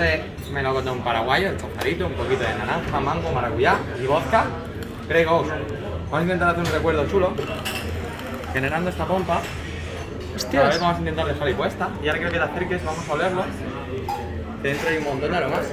de melocotón paraguayo, el chocadito, un poquito de naranja, mango, maracuyá y vodka. Grey Ghost. Vamos a intentar hacer un recuerdo chulo, generando esta pompa. A ver, vamos a intentar dejar ahí puesta. Y ahora que te acerques, vamos a olerlo. Dentro hay un montón de aromas.